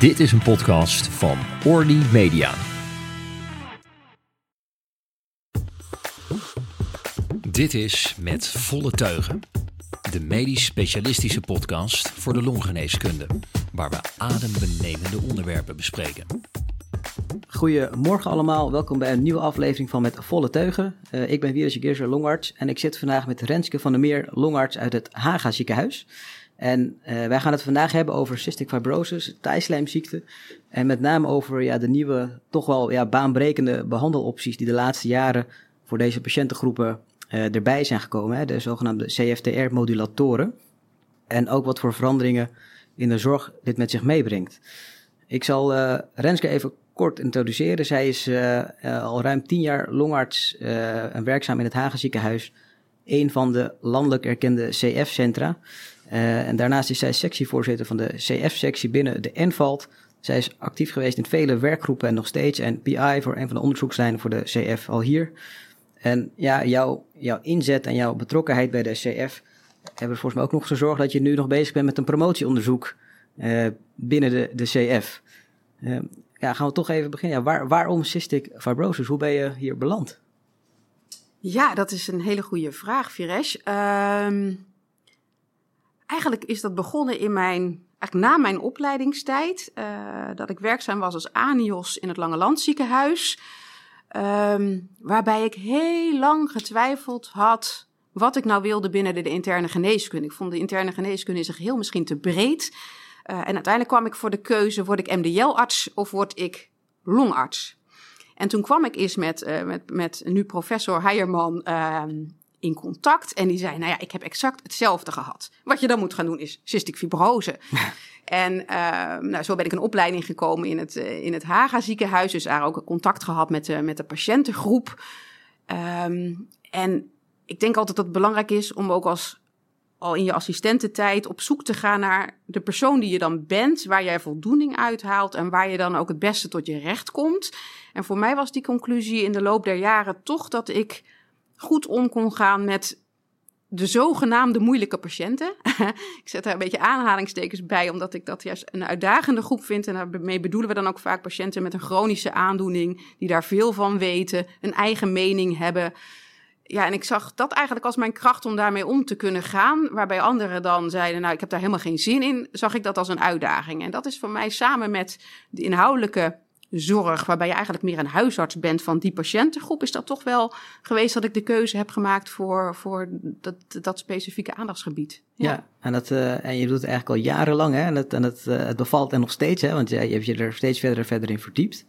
Dit is een podcast van Orly Media. Dit is Met Volle Teugen, de medisch specialistische podcast voor de longgeneeskunde, waar we adembenemende onderwerpen bespreken. Goedemorgen allemaal, welkom bij een nieuwe aflevering van Met Volle Teugen. Uh, ik ben Wiersje Geerser, longarts en ik zit vandaag met Renske van der Meer, longarts uit het Haga ziekenhuis. En uh, wij gaan het vandaag hebben over cystic fibrosis, thijslijmziekte. En met name over ja, de nieuwe, toch wel ja, baanbrekende behandelopties die de laatste jaren voor deze patiëntengroepen uh, erbij zijn gekomen. Hè, de zogenaamde CFTR-modulatoren. En ook wat voor veranderingen in de zorg dit met zich meebrengt. Ik zal uh, Renske even kort introduceren. Zij is al ruim tien jaar longarts en werkzaam in het Hagen ziekenhuis. Een van de landelijk erkende CF-centra. Uh, en daarnaast is zij sectievoorzitter van de CF-sectie binnen de ENVALT. Zij is actief geweest in vele werkgroepen en nog steeds. En PI voor een van de onderzoekslijnen voor de CF al hier. En ja, jouw, jouw inzet en jouw betrokkenheid bij de CF hebben volgens mij ook nog gezorgd dat je nu nog bezig bent met een promotieonderzoek uh, binnen de, de CF. Uh, ja, gaan we toch even beginnen. Ja, waar, waarom cystic fibrosis? Hoe ben je hier beland? Ja, dat is een hele goede vraag, Firesh. Um, eigenlijk is dat begonnen in mijn, eigenlijk na mijn opleidingstijd. Uh, dat ik werkzaam was als ANIOS in het Lange Land ziekenhuis. Um, waarbij ik heel lang getwijfeld had wat ik nou wilde binnen de, interne geneeskunde. Ik vond de interne geneeskunde in zijn geheel misschien te breed. Uh, en uiteindelijk kwam ik voor de keuze, word ik MDL-arts of word ik longarts? En toen kwam ik eens met, uh, met, met nu professor Heijerman uh, in contact. En die zei, nou ja, ik heb exact hetzelfde gehad. Wat je dan moet gaan doen is cystic fibrose. en uh, nou, zo ben ik een opleiding gekomen in het, uh, in het Haga ziekenhuis. Dus daar ook contact gehad met, uh, met de patiëntengroep. Um, en ik denk altijd dat het belangrijk is om ook als al in je assistententijd op zoek te gaan naar de persoon die je dan bent, waar jij voldoening uithaalt en waar je dan ook het beste tot je recht komt. En voor mij was die conclusie in de loop der jaren toch dat ik goed om kon gaan met de zogenaamde moeilijke patiënten. ik zet daar een beetje aanhalingstekens bij, omdat ik dat juist een uitdagende groep vind. En daarmee bedoelen we dan ook vaak patiënten met een chronische aandoening, die daar veel van weten, een eigen mening hebben. Ja, en ik zag dat eigenlijk als mijn kracht om daarmee om te kunnen gaan. Waarbij anderen dan zeiden, nou, ik heb daar helemaal geen zin in, zag ik dat als een uitdaging. En dat is voor mij samen met de inhoudelijke zorg, waarbij je eigenlijk meer een huisarts bent van die patiëntengroep, is dat toch wel geweest dat ik de keuze heb gemaakt voor, voor dat, dat specifieke aandachtsgebied. Ja, en, dat, uh, en je doet het eigenlijk al jarenlang hè, en, het, en het, uh, het bevalt en nog steeds, hè, want je, je hebt je er steeds verder en verder in verdiept.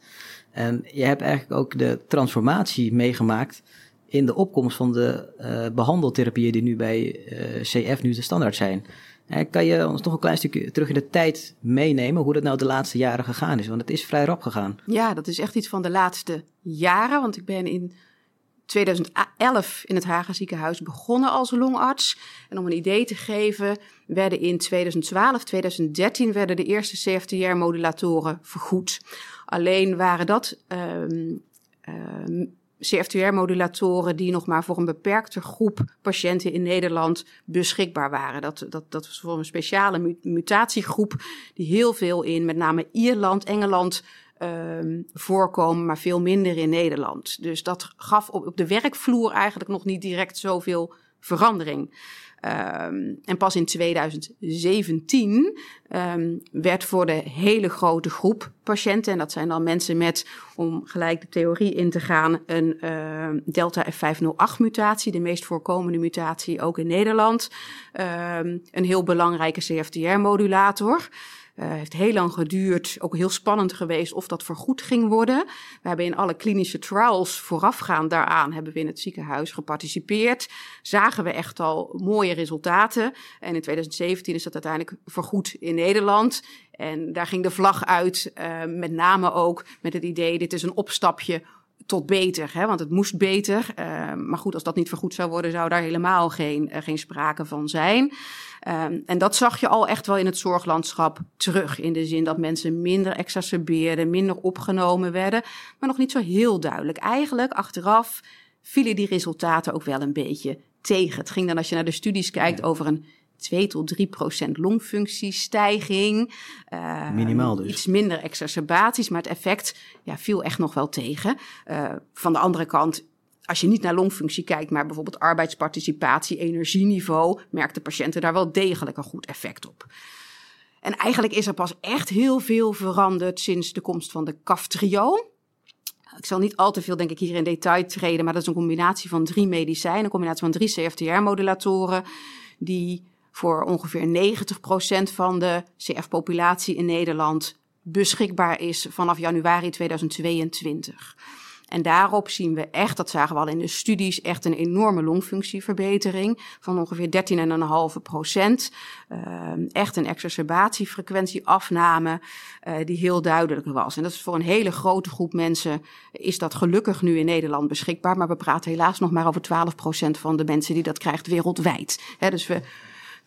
En je hebt eigenlijk ook de transformatie meegemaakt in de opkomst van de uh, behandeltherapieën die nu bij CF nu de standaard zijn. Kan je ons nog een klein stukje terug in de tijd meenemen hoe dat nou de laatste jaren gegaan is? Want het is vrij rap gegaan. Ja, dat is echt iets van de laatste jaren. Want ik ben in 2011 in het Haga ziekenhuis begonnen als longarts. En om een idee te geven, werden in 2012, 2013 werden de eerste CFTR-modulatoren vergoed. Alleen waren dat um, um, CFTR-modulatoren die nog maar voor een beperkte groep patiënten in Nederland beschikbaar waren. Dat, dat, dat was voor een speciale mutatiegroep die heel veel in met name Ierland, Engeland um, voorkomen, maar veel minder in Nederland. Dus dat gaf op, op de werkvloer eigenlijk nog niet direct zoveel verandering. Um, en pas in 2017 um, werd voor de hele grote groep patiënten, en dat zijn dan mensen met, om gelijk de theorie in te gaan, een uh, Delta F508 mutatie, de meest voorkomende mutatie ook in Nederland, een heel belangrijke CFTR-modulator. Uh, heeft heel lang geduurd, ook heel spannend geweest of dat vergoed ging worden. We hebben in alle klinische trials voorafgaand daaraan hebben we in het ziekenhuis geparticipeerd. Zagen we echt al mooie resultaten. En in 2017 is dat uiteindelijk vergoed in Nederland. En daar ging de vlag uit, uh, met name ook met het idee, dit is een opstapje tot beter, hè, want het moest beter. Uh, maar goed, als dat niet vergoed zou worden, zou daar helemaal geen, uh, geen sprake van zijn. Um, en dat zag je al echt wel in het zorglandschap terug. In de zin dat mensen minder exacerbeerden, minder opgenomen werden. Maar nog niet zo heel duidelijk. Eigenlijk achteraf vielen die resultaten ook wel een beetje tegen. Het ging dan, als je naar de studies kijkt, over een 2 tot 3 procent longfunctiestijging. Uh, Minimaal dus. Iets minder exacerbaties, maar het effect ja, viel echt nog wel tegen. Uh, van de andere kant, als je niet naar longfunctie kijkt, maar bijvoorbeeld arbeidsparticipatie, energieniveau, merkten patiënten daar wel degelijk een goed effect op. En eigenlijk is er pas echt heel veel veranderd sinds de komst van de Kaftrio. Ik zal niet al te veel, denk ik, hier in detail treden, maar dat is een combinatie van drie medicijnen, een combinatie van drie CFTR-modulatoren, die voor ongeveer 90% van de CF-populatie in Nederland beschikbaar is vanaf januari 2022. En daarop zien we echt, dat zagen we al in de studies, echt een enorme longfunctieverbetering van ongeveer 13,5 procent. Uh, echt een exacerbatiefrequentieafname uh, die heel duidelijk was. En dat is voor een hele grote groep mensen, is dat gelukkig nu in Nederland beschikbaar. Maar we praten helaas nog maar over 12 procent van de mensen die dat krijgt wereldwijd. Dus we,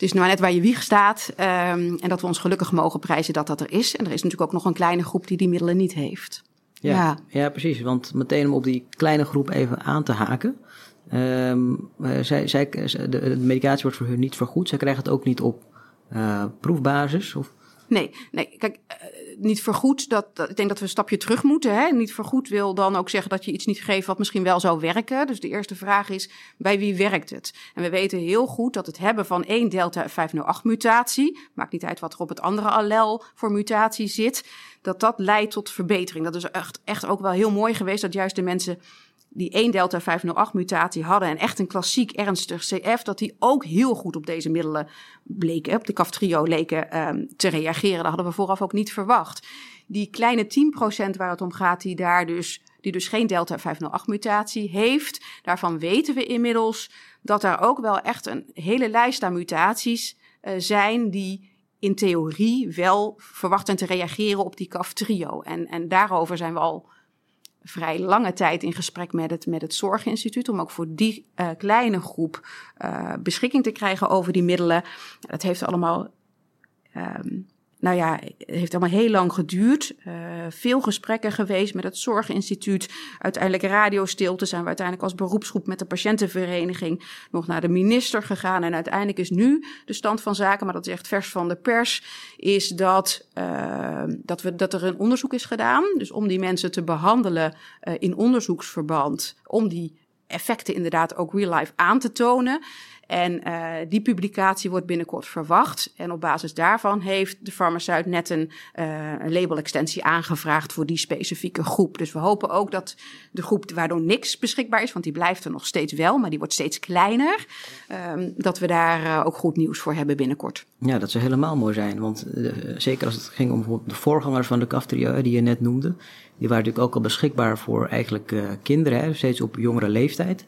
is nu net waar je wieg staat. Um, en dat we ons gelukkig mogen prijzen dat dat er is. En er is natuurlijk ook nog een kleine groep die die middelen niet heeft. Ja, ja. ja precies. Want meteen om op die kleine groep even aan te haken. Um, zij, zij, de, de, medicatie wordt voor hun niet vergoed. Zij krijgen het ook niet op uh, proefbasis? Of? Nee, nee. Kijk, niet vergoed, dat, dat, ik denk dat we een stapje terug moeten. Hè? Niet vergoed wil dan ook zeggen dat je iets niet geeft wat misschien wel zou werken. Dus de eerste vraag is, bij wie werkt het? En we weten heel goed dat het hebben van één delta 508 mutatie, maakt niet uit wat er op het andere allel voor mutatie zit, dat dat leidt tot verbetering. Dat is echt, echt ook wel heel mooi geweest dat juist de mensen die 1 delta 508 mutatie hadden en echt een klassiek ernstig CF, dat die ook heel goed op deze middelen bleken, op de Kaftrio leken um, te reageren. Dat hadden we vooraf ook niet verwacht. Die kleine 10% waar het om gaat, die daar dus, die dus geen delta 508 mutatie heeft, daarvan weten we inmiddels dat er ook wel echt een hele lijst aan mutaties uh, zijn die in theorie wel verwachten te reageren op die Kaftrio. En, en daarover zijn we al vrij lange tijd in gesprek met het, met het Zorginstituut. Om ook voor die uh, kleine groep uh, beschikking te krijgen over die middelen. Dat heeft allemaal. Um, nou ja, het heeft allemaal heel lang geduurd. Uh, veel gesprekken geweest met het Zorginstituut. Uiteindelijk radiostilte zijn we uiteindelijk als beroepsgroep met de patiëntenvereniging nog naar de minister gegaan. En uiteindelijk is nu de stand van zaken, maar dat is echt vers van de pers, is dat, uh, dat, we, dat er een onderzoek is gedaan. Dus om die mensen te behandelen uh, in onderzoeksverband, om die effecten inderdaad ook real life aan te tonen. En uh, die publicatie wordt binnenkort verwacht. En op basis daarvan heeft de farmaceut net een, een labelextensie aangevraagd voor die specifieke groep. Dus we hopen ook dat de groep waardoor niks beschikbaar is, want die blijft er nog steeds wel, maar die wordt steeds kleiner, um, dat we daar uh, ook goed nieuws voor hebben binnenkort. Ja, dat zou helemaal mooi zijn. Want zeker als het ging om de voorgangers van de Kaftrio, die je net noemde, die waren natuurlijk ook al beschikbaar voor eigenlijk kinderen, hè, steeds op jongere leeftijd.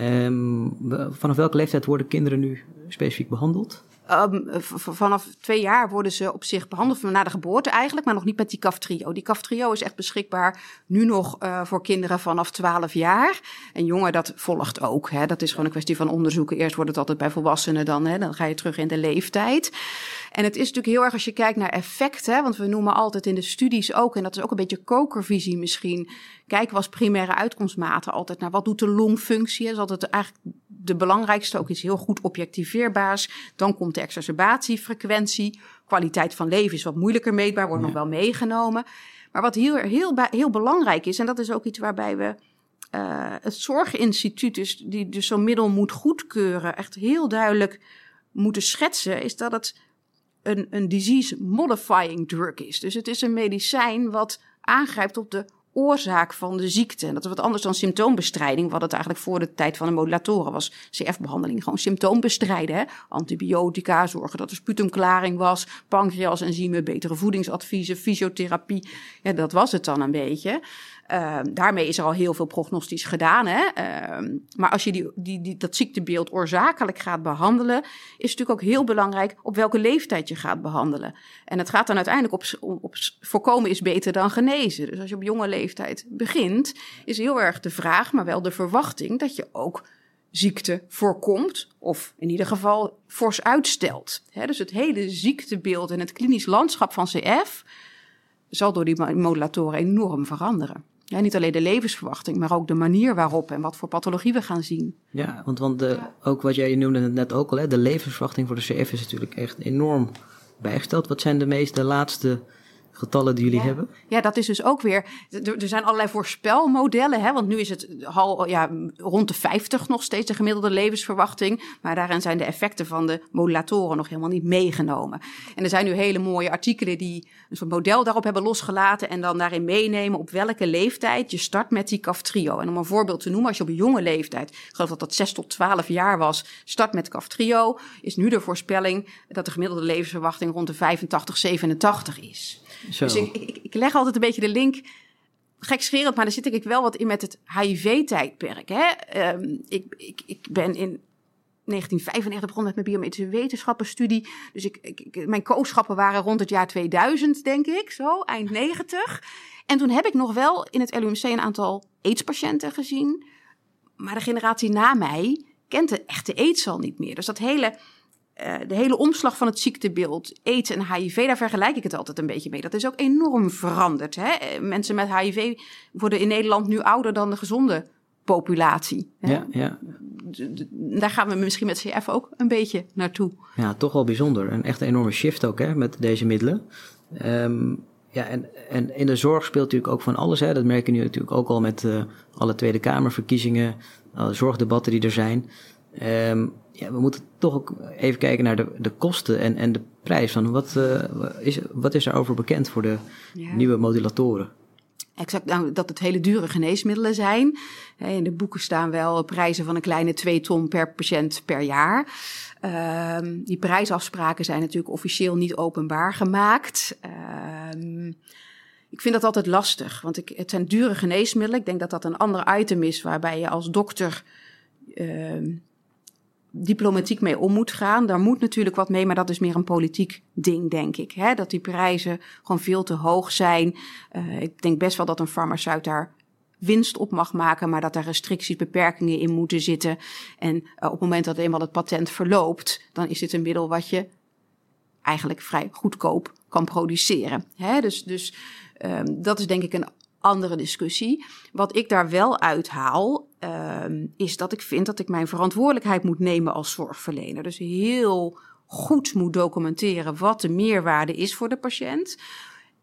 Um, vanaf welke leeftijd worden kinderen nu specifiek behandeld? Um, vanaf twee jaar worden ze op zich behandeld na de geboorte eigenlijk, maar nog niet met die Kaftrio. Die Kaftrio is echt beschikbaar nu nog uh, voor kinderen vanaf 12 jaar. En jongen, dat volgt ook. Hè. Dat is gewoon een kwestie van onderzoeken. Eerst wordt het altijd bij volwassenen, dan, hè, dan ga je terug in de leeftijd. En het is natuurlijk heel erg als je kijkt naar effecten, want we noemen altijd in de studies ook, en dat is ook een beetje kokervisie misschien, kijken was primaire uitkomstmaten altijd naar wat doet de longfunctie. Dat is altijd eigenlijk de belangrijkste, ook iets heel goed objectiveerbaars. Dan komt de exacerbatiefrequentie. Kwaliteit van leven is wat moeilijker meetbaar, wordt ja. nog wel meegenomen. Maar wat heel, heel, heel belangrijk is, en dat is ook iets waarbij we uh, het zorginstituut, dus, die dus zo'n middel moet goedkeuren, echt heel duidelijk moeten schetsen, is dat het een, een disease modifying drug is. Dus het is een medicijn wat aangrijpt op de oorzaak van de ziekte. Dat is wat anders dan symptoombestrijding, wat het eigenlijk voor de tijd van de modulatoren was. CF-behandeling, gewoon symptoombestrijden. Hè? Antibiotica, zorgen dat er sputumklaring was, pancreasenzymen, betere voedingsadviezen, fysiotherapie. Ja, dat was het dan een beetje. Uh, daarmee is er al heel veel prognostisch gedaan. Hè? Uh, maar als je die, die, dat ziektebeeld oorzakelijk gaat behandelen, is het natuurlijk ook heel belangrijk op welke leeftijd je gaat behandelen. En het gaat dan uiteindelijk op, op voorkomen is beter dan genezen. Dus als je op jonge leeftijd begint, is heel erg de vraag, maar wel de verwachting dat je ook ziekte voorkomt, of in ieder geval fors uitstelt. Dus het hele ziektebeeld en het klinisch landschap van CF zal door die modulatoren enorm veranderen. Ja, niet alleen de levensverwachting, maar ook de manier waarop en wat voor pathologie we gaan zien. Ja, want, want de, ook wat jij noemde het net ook al, hè, de levensverwachting voor de CF is natuurlijk echt enorm bijgesteld. Wat zijn de meest, de laatste getallen die jullie hebben? Ja, dat is dus ook weer. Er, zijn allerlei voorspelmodellen, hè, want nu is het al ja, rond de 50 nog steeds de gemiddelde levensverwachting. Maar daarin zijn de effecten van de modulatoren nog helemaal niet meegenomen. En er zijn nu hele mooie artikelen die een soort model daarop hebben losgelaten. En dan daarin meenemen op welke leeftijd je start met die Kaftrio. En om een voorbeeld te noemen, als je op een jonge leeftijd, ik geloof dat dat 6 tot 12 jaar was, start met Kaftrio, is nu de voorspelling dat de gemiddelde levensverwachting rond de 85, 87 is. Dus ik, leg altijd een beetje de link. Gekscherend, maar daar zit ik wel wat in met het HIV-tijdperk. Um, ik, ik, ik ben in 1995 begonnen met mijn biomedische wetenschappenstudie. Dus ik, mijn kooschappen waren rond het jaar 2000, denk ik, zo, eind 90. En toen heb ik nog wel in het LUMC een aantal AIDS-patiënten gezien. Maar de generatie na mij kent de echte AIDS al niet meer. Dus dat hele uh, de hele omslag van het ziektebeeld, aids en HIV, daar vergelijk ik het altijd een beetje mee. Dat is ook enorm veranderd. Hè? Eh, mensen met HIV worden in Nederland nu ouder dan de gezonde populatie. Hè? Ja, ja. Daar gaan we misschien met CF ook een beetje naartoe. Ja, toch wel bijzonder. Een echt enorme shift ook hè, met deze middelen. Um, ja, en, en in de zorg speelt natuurlijk ook van alles. Hè. Dat merken we nu natuurlijk ook al met uh, alle Tweede Kamerverkiezingen, alle zorgdebatten die er zijn. Um, ja, we moeten toch ook even kijken naar de, de kosten en, en de prijs. Van wat, uh, is, wat is over bekend voor de nieuwe modulatoren? Exact, nou, dat het hele dure geneesmiddelen zijn. In de boeken staan wel prijzen van een kleine 2 ton per patiënt per jaar. Uh, die prijsafspraken zijn natuurlijk officieel niet openbaar gemaakt. Uh, ik vind dat altijd lastig, want ik, het zijn dure geneesmiddelen. Ik denk dat dat een ander item is waarbij je als dokter diplomatiek mee om moet gaan. Daar moet natuurlijk wat mee, maar dat is meer een politiek ding, denk ik. Hè? Dat die prijzen gewoon veel te hoog zijn. Uh, ik denk best wel dat een farmaceut daar winst op mag maken, maar dat er restricties, beperkingen in moeten zitten. En uh, op het moment dat eenmaal het patent verloopt, dan is dit een middel wat je eigenlijk vrij goedkoop kan produceren. Hè? Dus, dus um, dat is denk ik een andere discussie. Wat ik daar wel uithaal, um, is dat ik vind dat ik mijn verantwoordelijkheid moet nemen als zorgverlener. Dus heel goed moet documenteren wat de meerwaarde is voor de patiënt.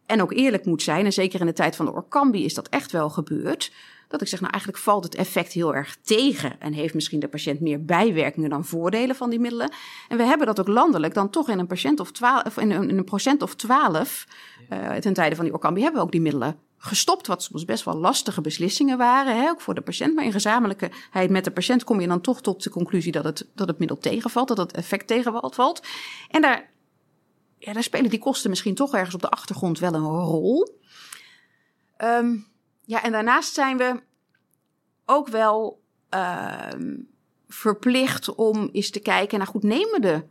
En ook eerlijk moet zijn, en zeker in de tijd van de Orkambi is dat echt wel gebeurd. Dat ik zeg, nou eigenlijk valt het effect heel erg tegen en heeft misschien de patiënt meer bijwerkingen dan voordelen van die middelen. En we hebben dat ook landelijk dan toch in een, patiënt of twaalf, in een, in een procent of twaalf, uh, ten tijde van die Orkambi, hebben we ook die middelen gestopt, wat soms best wel lastige beslissingen waren, hè, ook voor de patiënt. Maar in gezamenlijkheid met de patiënt kom je dan toch tot de conclusie dat het, dat het middel tegenvalt, dat het effect tegenvalt. En daar, ja, daar spelen die kosten misschien toch ergens op de achtergrond wel een rol. Um, ja, en daarnaast zijn we ook wel um, verplicht om eens te kijken, nou goed, nemen de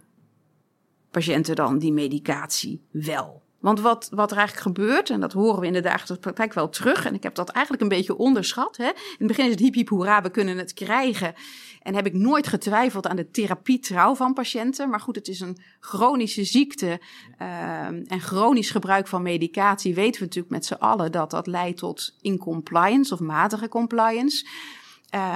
patiënten dan die medicatie wel? Want wat, wat er eigenlijk gebeurt, en dat horen we in de dagelijkse praktijk wel terug, en ik heb dat eigenlijk een beetje onderschat. Hè? In het begin is het hiep hiep hoera, we kunnen het krijgen. En heb ik nooit getwijfeld aan de therapietrouw van patiënten. Maar goed, het is een chronische ziekte. Uh, en chronisch gebruik van medicatie weten we natuurlijk met z'n allen dat dat leidt tot incompliance of matige compliance.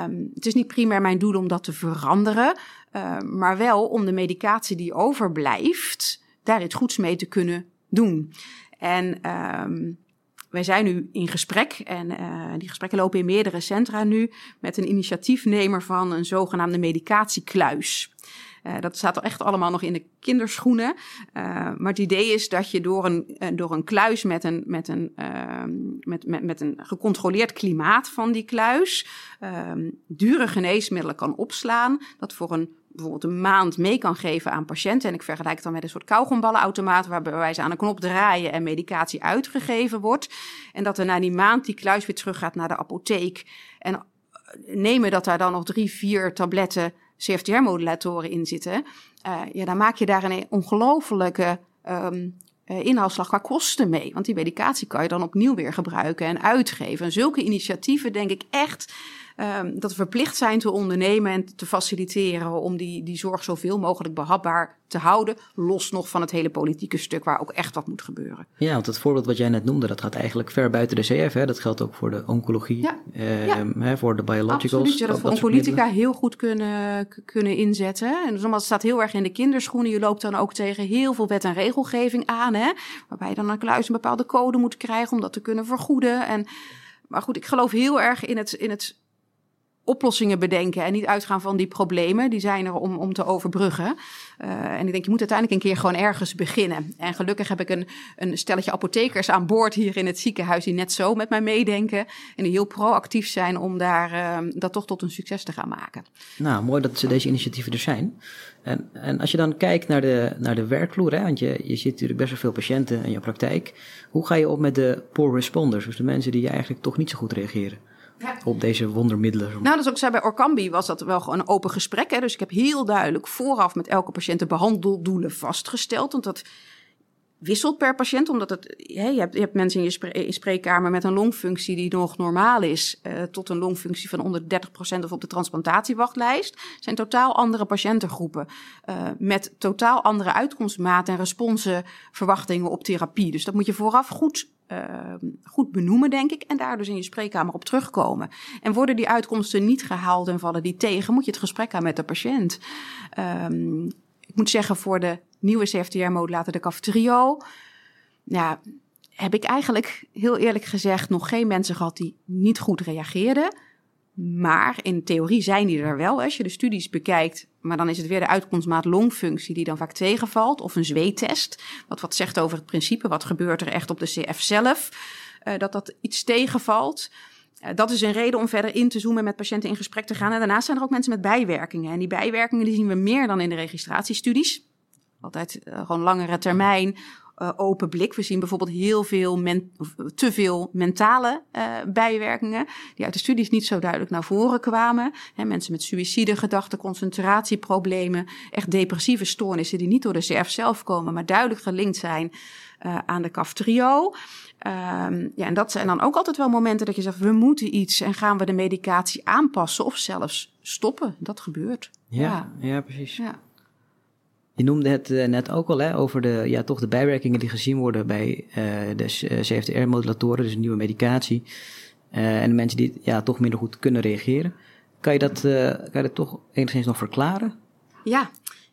Um, het is niet primair mijn doel om dat te veranderen, uh, maar wel om de medicatie die overblijft, daar iets goeds mee te kunnen doen. En um, wij zijn nu in gesprek en uh, die gesprekken lopen in meerdere centra nu met een initiatiefnemer van een zogenaamde medicatiekluis. Uh, dat staat er echt allemaal nog in de kinderschoenen. Uh, maar het idee is dat je door een, door een kluis met een, met, een, uh, met, met, met een gecontroleerd klimaat van die kluis dure geneesmiddelen kan opslaan. Dat voor een bijvoorbeeld een maand mee kan geven aan patiënten. En ik vergelijk het dan met een soort kauwgomballenautomaat... waarbij ze aan een knop draaien en medicatie uitgegeven wordt. En dat er na die maand die kluis weer terug gaat naar de apotheek. En eh, nemen dat daar dan nog drie, vier tabletten CFTR-modulatoren in zitten... Uh, ja, dan maak je daar een ongelofelijke um, uh, inhaalslag qua kosten mee. Want die medicatie kan je dan opnieuw weer gebruiken en uitgeven. En zulke initiatieven denk ik echt Um, dat we verplicht zijn te ondernemen en te faciliteren om die, die zorg zoveel mogelijk behapbaar te houden. Los nog van het hele politieke stuk waar ook echt wat moet gebeuren. Ja, want het voorbeeld wat jij net noemde, dat gaat eigenlijk ver buiten de CF. Hè? Dat geldt ook voor de oncologie, ja. Um, Hè, voor de biologicals. Absoluut, dat, we oncologica heel goed kunnen, kunnen inzetten. En dus het staat heel erg in de kinderschoenen. Je loopt dan ook tegen heel veel wet en regelgeving aan. Hè? Waarbij je dan een kluis een bepaalde code moet krijgen om dat te kunnen vergoeden. En, maar goed, ik geloof heel erg in het, in het oplossingen bedenken en niet uitgaan van die problemen. Die zijn er om, om te overbruggen. Uh, en ik denk, je moet uiteindelijk een keer gewoon ergens beginnen. En gelukkig heb ik een, een stelletje apothekers aan boord hier in het ziekenhuis die net zo met mij meedenken. En die heel proactief zijn om daar, uh, dat toch tot een succes te gaan maken. Nou, mooi dat deze initiatieven er zijn. En, en als je dan kijkt naar de, naar de werkvloer, hè, want je, je ziet natuurlijk best wel veel patiënten in je praktijk. Hoe ga je op met de poor responders, dus de mensen die eigenlijk toch niet zo goed reageren? Op deze wondermiddelen. Nou, dat is ook zei bij Orkambi was dat wel gewoon een open gesprek. Hè? Dus ik heb heel duidelijk vooraf met elke patiënt de behandeldoelen vastgesteld. Want dat wisselt per patiënt, omdat het, hè, je, hebt, je hebt mensen in je, spreekkamer met een longfunctie die nog normaal is, uh, tot een longfunctie van onder 30% of op de transplantatiewachtlijst. Het zijn totaal andere patiëntengroepen uh, met totaal andere uitkomstmaten en responsenverwachtingen op therapie. Dus dat moet je vooraf goed uh, goed benoemen, denk ik. En daar dus in je spreekkamer op terugkomen. En worden die uitkomsten niet gehaald en vallen die tegen, moet je het gesprek aan met de patiënt. Um, ik moet zeggen, voor de nieuwe CFTR-modulator, de Cafetrio, ja, heb ik eigenlijk heel eerlijk gezegd nog geen mensen gehad die niet goed reageerden. Maar in theorie zijn die er wel. Als je de studies bekijkt, maar dan is het weer de uitkomstmaat longfunctie die dan vaak tegenvalt. Of een zweettest, wat wat zegt over het principe. Wat gebeurt er echt op de CF zelf? Uh, dat dat iets tegenvalt. Uh, dat is een reden om verder in te zoomen met patiënten in gesprek te gaan. En daarnaast zijn er ook mensen met bijwerkingen. En die bijwerkingen die zien we meer dan in de registratiestudies. Altijd uh, gewoon langere termijn uh, open blik. We zien bijvoorbeeld heel veel, men, te veel mentale uh, bijwerkingen, die uit de studies niet zo duidelijk naar voren kwamen. He, mensen met suïcidegedachten, concentratieproblemen, echt depressieve stoornissen die niet door de CF zelf komen, maar duidelijk gelinkt zijn uh, aan de CAF-trio. Um, ja, en dat zijn dan ook altijd wel momenten dat je zegt, we moeten iets en gaan we de medicatie aanpassen of zelfs stoppen. Dat gebeurt. Ja, ja, ja precies. Ja. Je noemde het uh, net ook al hè, over de, ja, toch de bijwerkingen die gezien worden bij uh, de CFTR-modulatoren, dus nieuwe medicatie. En de mensen die ja, toch minder goed kunnen reageren. Kan je dat, kan je dat toch enigszins nog verklaren? Ja,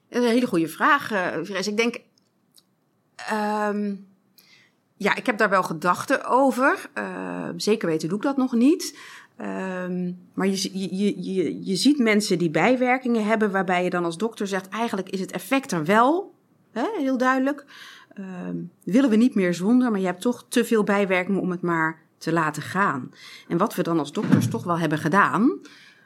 een hele goede vraag, Fres. Ik denk. Um, ja, ik heb daar wel gedachten over. zeker weten doe ik dat nog niet. Um, maar je, je, je, je ziet mensen die bijwerkingen hebben, waarbij je dan als dokter zegt: eigenlijk is het effect er wel, hè, heel duidelijk. Um, willen we niet meer zonder, maar je hebt toch te veel bijwerkingen om het maar te laten gaan. En wat we dan als dokters toch wel hebben gedaan,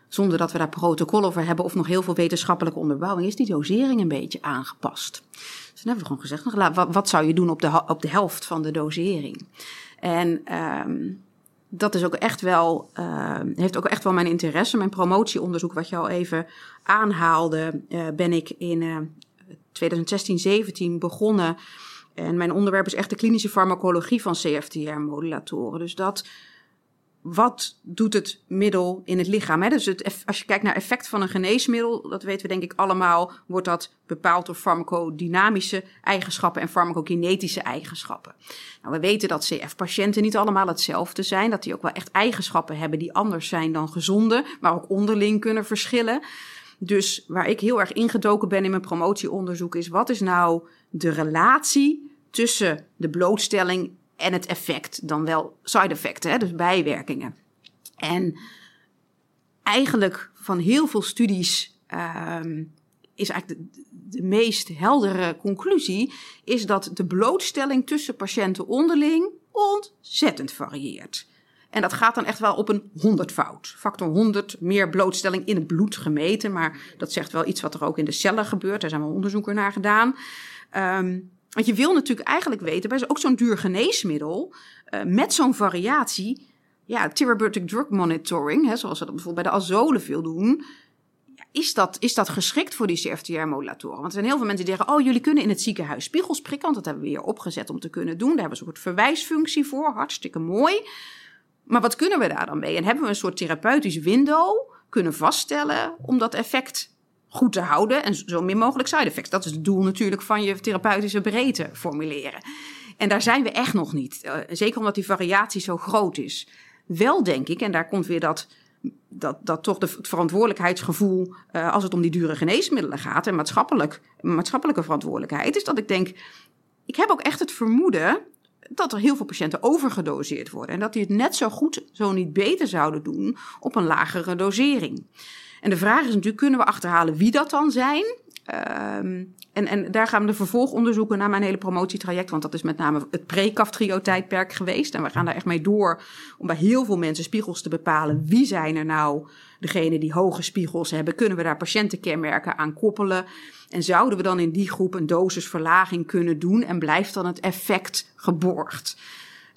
zonder dat we daar protocol over hebben of nog heel veel wetenschappelijke onderbouwing, is die dosering een beetje aangepast. Dus dan hebben we gewoon gezegd: wat, wat zou je doen op de, op de helft van de dosering? En. Um, dat is ook echt wel, uh, heeft ook echt wel mijn interesse. Mijn promotieonderzoek, wat je al even aanhaalde, uh, ben ik in uh, 2016, 17 begonnen. En mijn onderwerp is echt de klinische farmacologie van CFTR-modulatoren. Dus dat wat doet het middel in het lichaam? Hè? Dus het, als je kijkt naar effect van een geneesmiddel, dat weten we denk ik allemaal, wordt dat bepaald door farmacodynamische eigenschappen en farmacokinetische eigenschappen. Nou, we weten dat CF-patiënten niet allemaal hetzelfde zijn, dat die ook wel echt eigenschappen hebben die anders zijn dan gezonde, maar ook onderling kunnen verschillen. Dus waar ik heel erg ingedoken ben in mijn promotieonderzoek is, wat is nou de relatie tussen de blootstelling en het effect, dan wel side effecten, dus bijwerkingen. En eigenlijk van heel veel studies um, is eigenlijk de, meest heldere conclusie, is dat de blootstelling tussen patiënten onderling ontzettend varieert. En dat gaat dan echt wel op een honderdvoud. Factor 100 meer blootstelling in het bloed gemeten. Maar dat zegt wel iets wat er ook in de cellen gebeurt. Daar zijn wel onderzoeken naar gedaan. Um, want je wil natuurlijk eigenlijk weten, bij ook zo'n duur geneesmiddel, uh, met zo'n variatie, ja, therapeutic drug monitoring, hè, zoals we dat bijvoorbeeld bij de azolen veel doen, is, dat, is dat geschikt voor die CFTR-modulatoren? Want er zijn heel veel mensen die zeggen, oh, jullie kunnen in het ziekenhuis spiegels prikken, want dat hebben we hier opgezet om te kunnen doen. Daar hebben ze een soort verwijsfunctie voor, hartstikke mooi. Maar wat kunnen we daar dan mee? En hebben we een soort therapeutisch window kunnen vaststellen om dat effect goed te houden en zo min mogelijk side effects. Dat is het doel natuurlijk van je therapeutische breedte formuleren. En daar zijn we echt nog niet. Uh, zeker omdat die variatie zo groot is. Wel denk ik, en daar komt weer dat, dat, dat toch de, het verantwoordelijkheidsgevoel uh, als het om die dure geneesmiddelen gaat en maatschappelijk, maatschappelijke verantwoordelijkheid, is dat ik denk, ik heb ook echt het vermoeden dat er heel veel patiënten overgedoseerd worden. En dat die het net zo goed, zo niet beter zouden doen op een lagere dosering. En de vraag is natuurlijk, kunnen we achterhalen wie dat dan zijn? Um, en, en daar gaan we de vervolgonderzoeken naar mijn hele promotietraject. Want dat is met name het pre-kaftrio-tijdperk geweest. En we gaan daar echt mee door om bij heel veel mensen spiegels te bepalen. Wie zijn er nou degene die hoge spiegels hebben? Kunnen we daar patiëntenkenmerken aan koppelen? En zouden we dan in die groep een dosisverlaging kunnen doen? En blijft dan het effect geborgd?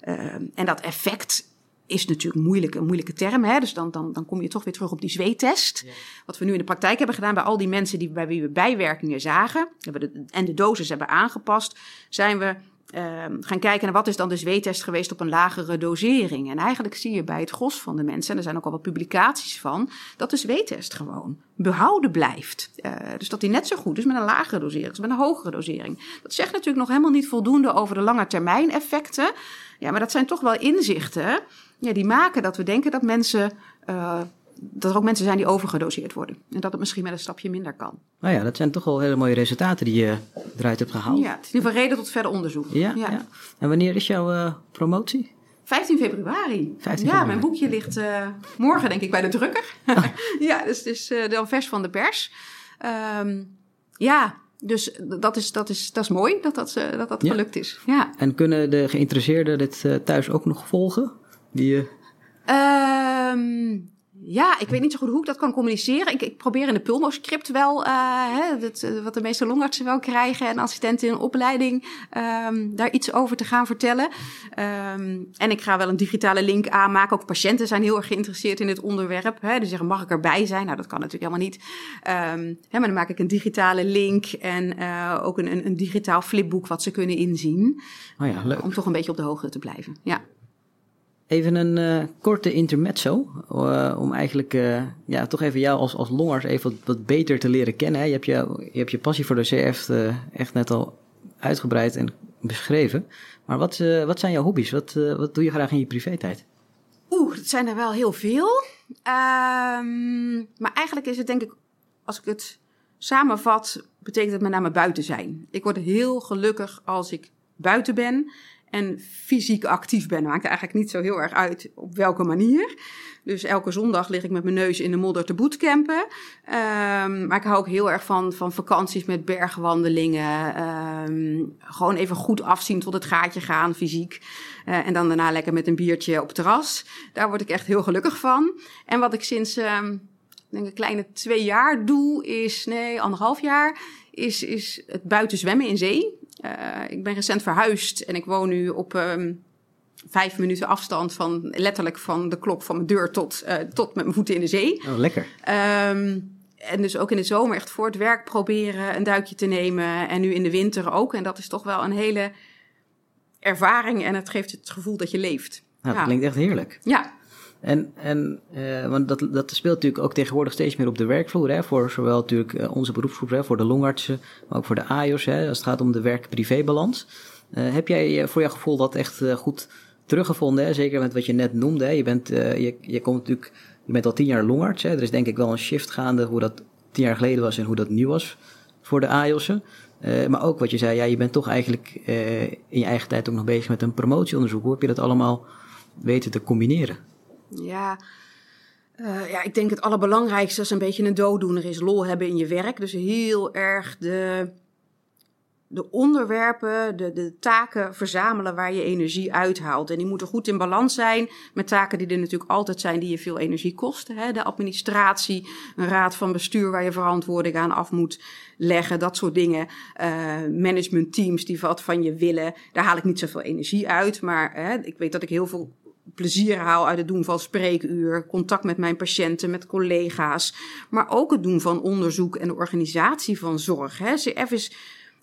Uh, en dat effect is natuurlijk moeilijk, een moeilijke term. Hè? Dus dan, dan, dan kom je toch weer terug op die zweettest. Ja. Wat we nu in de praktijk hebben gedaan bij al die mensen die, bij wie we bijwerkingen zagen. Hebben de, en de dosis hebben aangepast. Zijn we uh, gaan kijken naar wat is dan de zweettest geweest op een lagere dosering. En eigenlijk zie je bij het gros van de mensen, en er zijn ook al wat publicaties van, dat de zweettest gewoon behouden blijft. Uh, dus dat die net zo goed is met een lagere dosering als met een hogere dosering. Dat zegt natuurlijk nog helemaal niet voldoende over de lange termijn effecten. Ja, maar dat zijn toch wel inzichten ja, die maken dat we denken dat mensen. Uh, dat er ook mensen zijn die overgedoseerd worden. En dat het misschien met een stapje minder kan. Nou ja, dat zijn toch wel hele mooie resultaten die je eruit hebt gehaald. Ja, het is in ieder geval reden tot verder onderzoek. Ja, ja. En wanneer is jouw uh, promotie? 15 februari. 15 februari. Ja, mijn boekje ligt uh, morgen denk ik bij de drukker. Oh. ja, dus het is dan vers van de pers. Um, ja, dus dat is, dat is, dat is mooi dat dat, dat, dat ja. gelukt is. Ja. En kunnen de geïnteresseerden dit thuis ook nog volgen? Die. Um, ja, ik weet niet zo goed hoe ik dat kan communiceren. Ik, ik probeer in de Pulmo-script wel, uh, hè, dat, eh, wat de meeste longartsen wel krijgen en assistenten in opleiding, um, daar iets over te gaan vertellen. Um, en ik ga wel een digitale link aanmaken. Ook patiënten zijn heel erg geïnteresseerd in dit onderwerp. Hè. Die zeggen, mag ik erbij zijn? Nou, dat kan natuurlijk helemaal niet. Um, hè, maar dan maak ik een digitale link en uh, ook een, een, een digitaal flipboek wat ze kunnen inzien. Oh ja, leuk. Om toch een beetje op de hoogte te blijven. Ja. Even een uh, korte intermezzo, uh, om eigenlijk uh, ja, toch even jou als, als longarts even wat, wat beter te leren kennen. Hè. Je, hebt je, je hebt je passie voor de CF echt net al uitgebreid en beschreven. Maar wat, wat zijn jouw hobby's? Wat, wat doe je graag in je privé-tijd? Oeh, dat zijn er wel heel veel. Um, maar eigenlijk is het denk ik, als ik het samenvat, betekent het met name buiten zijn. Ik word heel gelukkig als ik buiten ben en fysiek actief ben. Maakt eigenlijk niet zo heel erg uit op welke manier. Dus elke zondag lig ik met mijn neus in de modder te bootcampen. Um, maar ik hou ook heel erg van, van vakanties met bergwandelingen. Um, gewoon even goed afzien tot het gaatje gaan, fysiek. Uh, en dan daarna lekker met een biertje op terras. Daar word ik echt heel gelukkig van. En wat ik sinds um, denk een kleine twee jaar doe, is, nee, anderhalf jaar, is, is het buiten zwemmen in zee. Uh, ik ben recent verhuisd en ik woon nu op um, vijf minuten afstand van letterlijk van de klok van mijn deur tot, uh, tot met mijn voeten in de zee. Oh, lekker. Um, en dus ook in de zomer echt voor het werk proberen een duikje te nemen. En nu in de winter ook. En dat is toch wel een hele ervaring. En het geeft het gevoel dat je leeft. Nou, dat klinkt echt heerlijk. Ja. En, en uh, want dat, dat speelt natuurlijk ook tegenwoordig steeds meer op de werkvloer. Hè, voor zowel natuurlijk uh, onze beroepsgroep, hè, voor de longartsen, maar ook voor de AIOS, hè, als het gaat om de werk-privé-balans. Uh, heb jij voor jouw gevoel dat echt goed teruggevonden? Hè? Zeker met wat je net noemde. Hè? Je, bent, je, je, komt natuurlijk, je bent al tien jaar longarts. Hè? Er is denk ik wel een shift gaande hoe dat tien jaar geleden was en hoe dat nu was voor de AIOS'en. maar ook wat je zei, ja, je bent toch eigenlijk in je eigen tijd ook nog bezig met een promotieonderzoek. Hoe heb je dat allemaal weten te combineren? Ja, uh, ja, ik denk het allerbelangrijkste is een beetje een dooddoener is lol hebben in je werk. Dus heel erg de, de onderwerpen, de, de taken verzamelen waar je energie uithaalt. En die moeten goed in balans zijn met taken die er natuurlijk altijd zijn die je veel energie kosten. Hè? De administratie, een raad van bestuur waar je verantwoording aan af moet leggen, dat soort dingen. Uh, managementteams die wat van je willen, daar haal ik niet zoveel energie uit. Maar hè, ik weet dat ik heel veel plezier haal uit het doen van spreekuur, contact met mijn patiënten, met collega's, maar ook het doen van onderzoek en de organisatie van zorg. Hè. CF is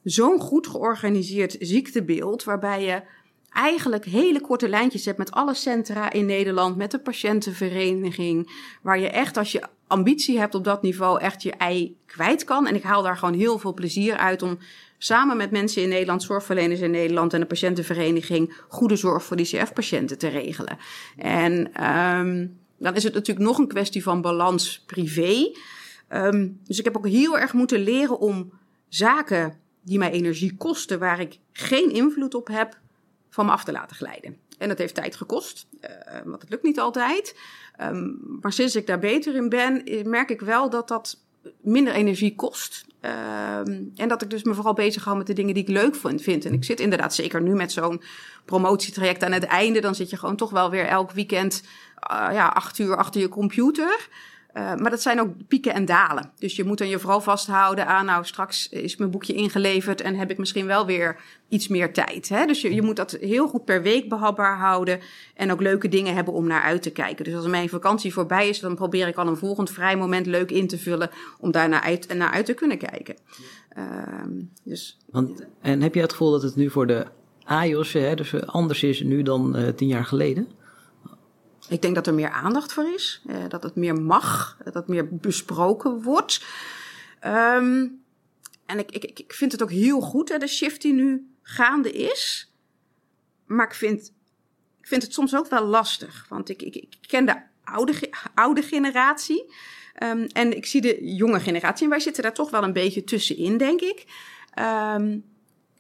zo'n goed georganiseerd ziektebeeld waarbij je eigenlijk hele korte lijntjes hebt met alle centra in Nederland, met de patiëntenvereniging, waar je echt als je ambitie hebt op dat niveau echt je ei kwijt kan. En ik haal daar gewoon heel veel plezier uit om samen met mensen in Nederland, zorgverleners in Nederland en de patiëntenvereniging goede zorg voor die CF-patiënten te regelen. En um, dan is het natuurlijk nog een kwestie van balans privé. Um, dus ik heb ook heel erg moeten leren om zaken die mij energie kosten, waar ik geen invloed op heb, van me af te laten glijden. En dat heeft tijd gekost, uh, want het lukt niet altijd. Um, maar sinds ik daar beter in ben, merk ik wel dat dat minder energie kost. Um, en dat ik dus me vooral bezig hou met de dingen die ik leuk vind. En ik zit inderdaad zeker nu met zo'n promotietraject aan het einde. Dan zit je gewoon toch wel weer elk weekend uh, ja, acht uur achter je computer. Uh, maar dat zijn ook pieken en dalen. Dus je moet dan je vooral vasthouden aan, nou, straks is mijn boekje ingeleverd en heb ik misschien wel weer iets meer tijd. Hè? Dus je, je moet dat heel goed per week behapbaar houden en ook leuke dingen hebben om naar uit te kijken. Dus als mijn vakantie voorbij is, dan probeer ik al een volgend vrij moment leuk in te vullen om daar naar uit, naar uit te kunnen kijken. Uh, dus, Want, en heb je het gevoel dat het nu voor de AIOS hè, dus anders is nu dan uh, tien jaar geleden? Ik denk dat er meer aandacht voor is, uh, dat het meer mag, dat het meer besproken wordt. Um, en ik, ik, ik vind het ook heel goed, hè, de shift die nu gaande is. Maar ik vind, ik vind het soms ook wel lastig, want ik, ik, ik ken de oude, oude generatie. Um, en ik zie de jonge generatie. En wij zitten daar toch wel een beetje tussenin, denk ik. Um,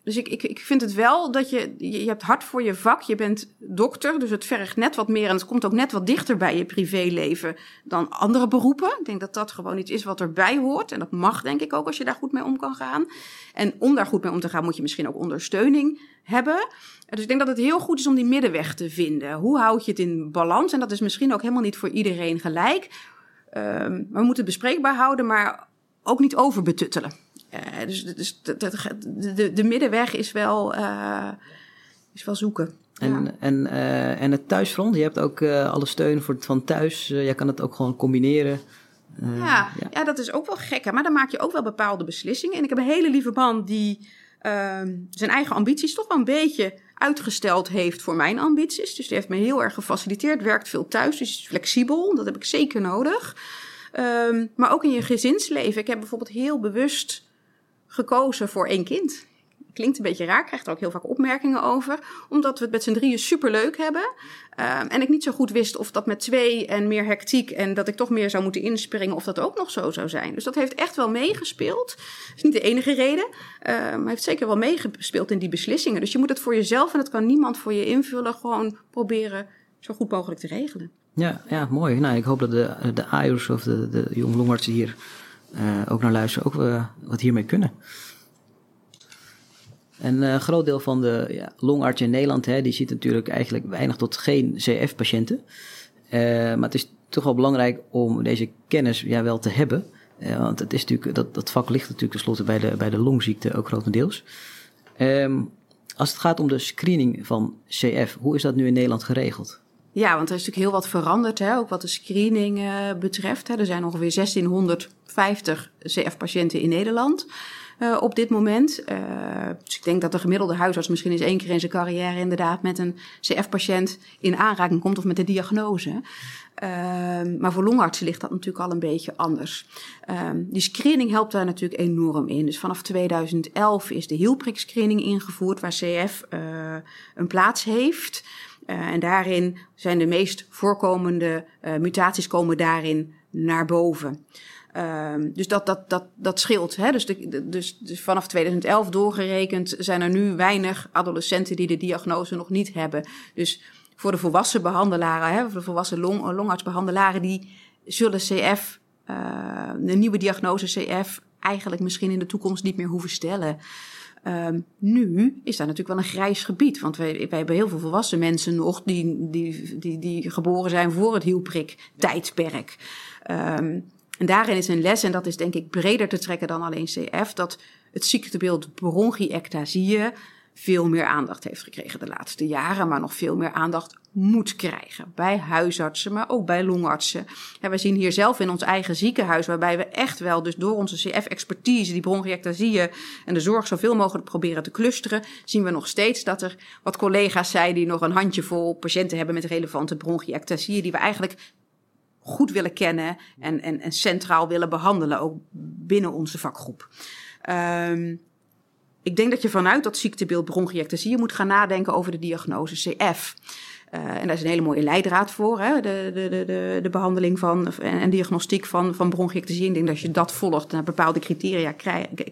dus ik, ik, ik vind het wel dat je, je hebt hard voor je vak. Je bent dokter, dus het vergt net wat meer. En het komt ook net wat dichter bij je privéleven dan andere beroepen. Ik denk dat dat gewoon iets is wat erbij hoort. En dat mag denk ik ook als je daar goed mee om kan gaan. En om daar goed mee om te gaan moet je misschien ook ondersteuning hebben. Dus ik denk dat het heel goed is om die middenweg te vinden. Hoe houd je het in balans? En dat is misschien ook helemaal niet voor iedereen gelijk. Maar we moeten het bespreekbaar houden, maar ook niet overbetuttelen. Uh, dus dus de, de, de, de, middenweg is wel, uh, is wel zoeken. En, ja. en, uh, en het thuisfront, je hebt ook alle steun voor, van thuis. jij kan het ook gewoon combineren. Ja, ja, ja. dat is ook wel gek. Hè? Maar dan maak je ook wel bepaalde beslissingen. En ik heb een hele lieve man die ehm, zijn eigen ambities toch wel een beetje uitgesteld heeft voor mijn ambities. Dus die heeft me heel erg gefaciliteerd, werkt veel thuis, dus is flexibel. Dat heb ik zeker nodig. Um, maar ook in je gezinsleven. Ik heb bijvoorbeeld heel bewust gekozen voor één kind. Klinkt een beetje raar, krijgt er ook heel vaak opmerkingen over. Omdat we het met z'n drieën superleuk hebben. Um, en ik niet zo goed wist of dat met twee en meer hectiek en dat ik toch meer zou moeten inspringen, of dat ook nog zo zou zijn. Dus dat heeft echt wel meegespeeld. Dat is niet de enige reden, uh, maar heeft zeker wel meegespeeld in die beslissingen. Dus je moet het voor jezelf en dat kan niemand voor je invullen, gewoon proberen zo goed mogelijk te regelen. Ja, ja mooi. Nou, ik hoop dat de, de AIOS of de, de jong longartsen hier ook naar luisteren, ook uh, wat hiermee kunnen. En een uh, groot deel van de ja, longartsen in Nederland, hè, die ziet natuurlijk eigenlijk weinig tot geen CF-patiënten. maar het is toch wel belangrijk om deze kennis ja, wel te hebben. want het is natuurlijk, dat, dat vak ligt natuurlijk tenslotte bij de, bij de longziekte ook grotendeels. Um, als het gaat om de screening van CF, hoe is dat nu in Nederland geregeld? Ja, want er is natuurlijk heel wat veranderd, hè, ook wat de screening betreft. Hè. Er zijn ongeveer 1650 CF-patiënten in Nederland uh, op dit moment. Uh, dus ik denk dat de gemiddelde huisarts misschien eens één keer in zijn carrière inderdaad met een CF-patiënt in aanraking komt of met de diagnose. Uh, maar voor longartsen ligt dat natuurlijk al een beetje anders. die screening helpt daar natuurlijk enorm in. Dus vanaf 2011 is de hielprik screening ingevoerd waar CF een plaats heeft. Uh, en daarin zijn de meest voorkomende uh, mutaties komen daarin naar boven. Uh, dus dat, dat, dat, dat scheelt. Hè? Dus, dus, dus vanaf 2011 doorgerekend zijn er nu weinig adolescenten die de diagnose nog niet hebben. Dus voor de volwassen behandelaren, hè, voor de volwassen long, longartsbehandelaren, die zullen CF, uh, de nieuwe diagnose CF, eigenlijk misschien in de toekomst niet meer hoeven stellen. Um, nu is daar natuurlijk wel een grijs gebied. Want wij, wij hebben heel veel volwassen mensen nog die, die, die, die geboren zijn voor het hielprik-tijdperk. Um, en daarin is een les, en dat is denk ik breder te trekken dan alleen CF, dat het ziektebeeld bronchiectasie veel meer aandacht heeft gekregen de laatste jaren, maar nog veel meer aandacht moet krijgen. Bij huisartsen, maar ook bij longartsen. Ja, we zien hier zelf in ons eigen ziekenhuis, waarbij we echt wel, dus door onze CF-expertise, die bronchiectasieën en de zorg zoveel mogelijk proberen te clusteren, zien we nog steeds dat er wat collega's zijn die nog een handjevol patiënten hebben met relevante bronchiectasieën, die we eigenlijk goed willen kennen en, en, en centraal willen behandelen, ook binnen onze vakgroep. Um, ik denk dat je vanuit dat ziektebeeld bronchiectasie moet gaan nadenken over de diagnose CF. Uh, en daar is een hele mooie leidraad voor, hè? De, de, de, de behandeling van en, diagnostiek van, van bronchiectasie. Ik denk dat je dat volgt, naar bepaalde criteria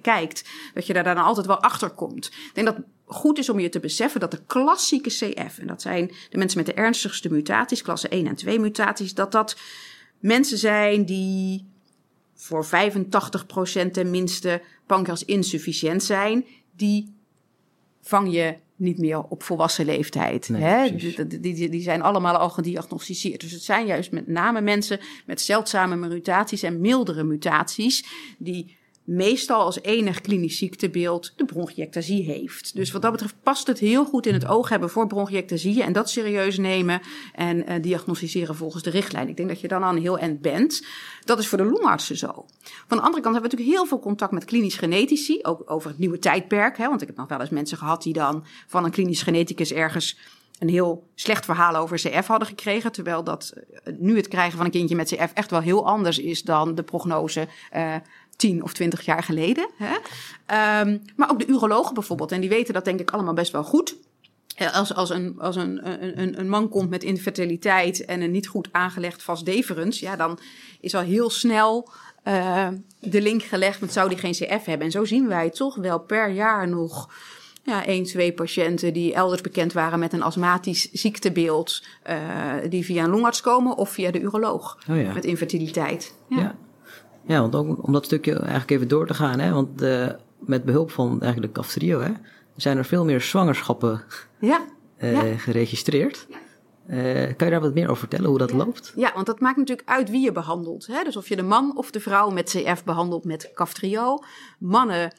kijkt, dat je daar dan altijd wel achter komt. Ik denk dat goed is om je te beseffen dat de klassieke CF, en dat zijn de mensen met de ernstigste mutaties, klasse 1 en 2 mutaties, dat dat mensen zijn die voor 85% tenminste pancreasinsufficiënt zijn, die vang je niet meer op volwassen leeftijd. Nee, hè? Die, die, die, zijn allemaal al gediagnosticeerd. Dus het zijn juist met name mensen met zeldzame mutaties en mildere mutaties die meestal als enig klinisch ziektebeeld de bronchiectasie heeft. Dus wat dat betreft past het heel goed in het oog hebben voor bronchiectasie en dat serieus nemen en uh, diagnosticeren volgens de richtlijn. Ik denk dat je dan een heel end bent. Dat is voor de longartsen zo. Van de andere kant hebben we natuurlijk heel veel contact met klinisch genetici, ook over het nieuwe tijdperk. Hè, want ik heb nog wel eens mensen gehad die dan van een klinisch geneticus ergens een heel slecht verhaal over CF hadden gekregen. Terwijl dat eh, nu het krijgen van een kindje met CF echt wel heel anders is dan de prognose uh, tien of twintig jaar geleden. Hè? Um, maar ook de urologen bijvoorbeeld. En die weten dat denk ik allemaal best wel goed. Als, als, een, als een, een, een man komt met infertiliteit en een niet goed aangelegd vast deferens, ja, dan is al heel snel uh, de link gelegd met zou die geen CF hebben. En zo zien wij toch wel per jaar nog ja, één, twee patiënten die elders bekend waren met een astmatisch ziektebeeld, uh, die via een longarts komen of via de uroloog oh ja. met infertiliteit. Ja. ja. Ja, want ook om dat stukje eigenlijk even door te gaan, hè, want uh, met behulp van eigenlijk de Kaftrio, hè, zijn er veel meer zwangerschappen ja. Uh, ja. geregistreerd. Ja. Uh, kan je daar wat meer over vertellen, hoe dat ja. loopt? Ja, want dat maakt natuurlijk uit wie je behandelt. Hè? Dus of je de man of de vrouw met CF behandelt met Kaftrio. Mannen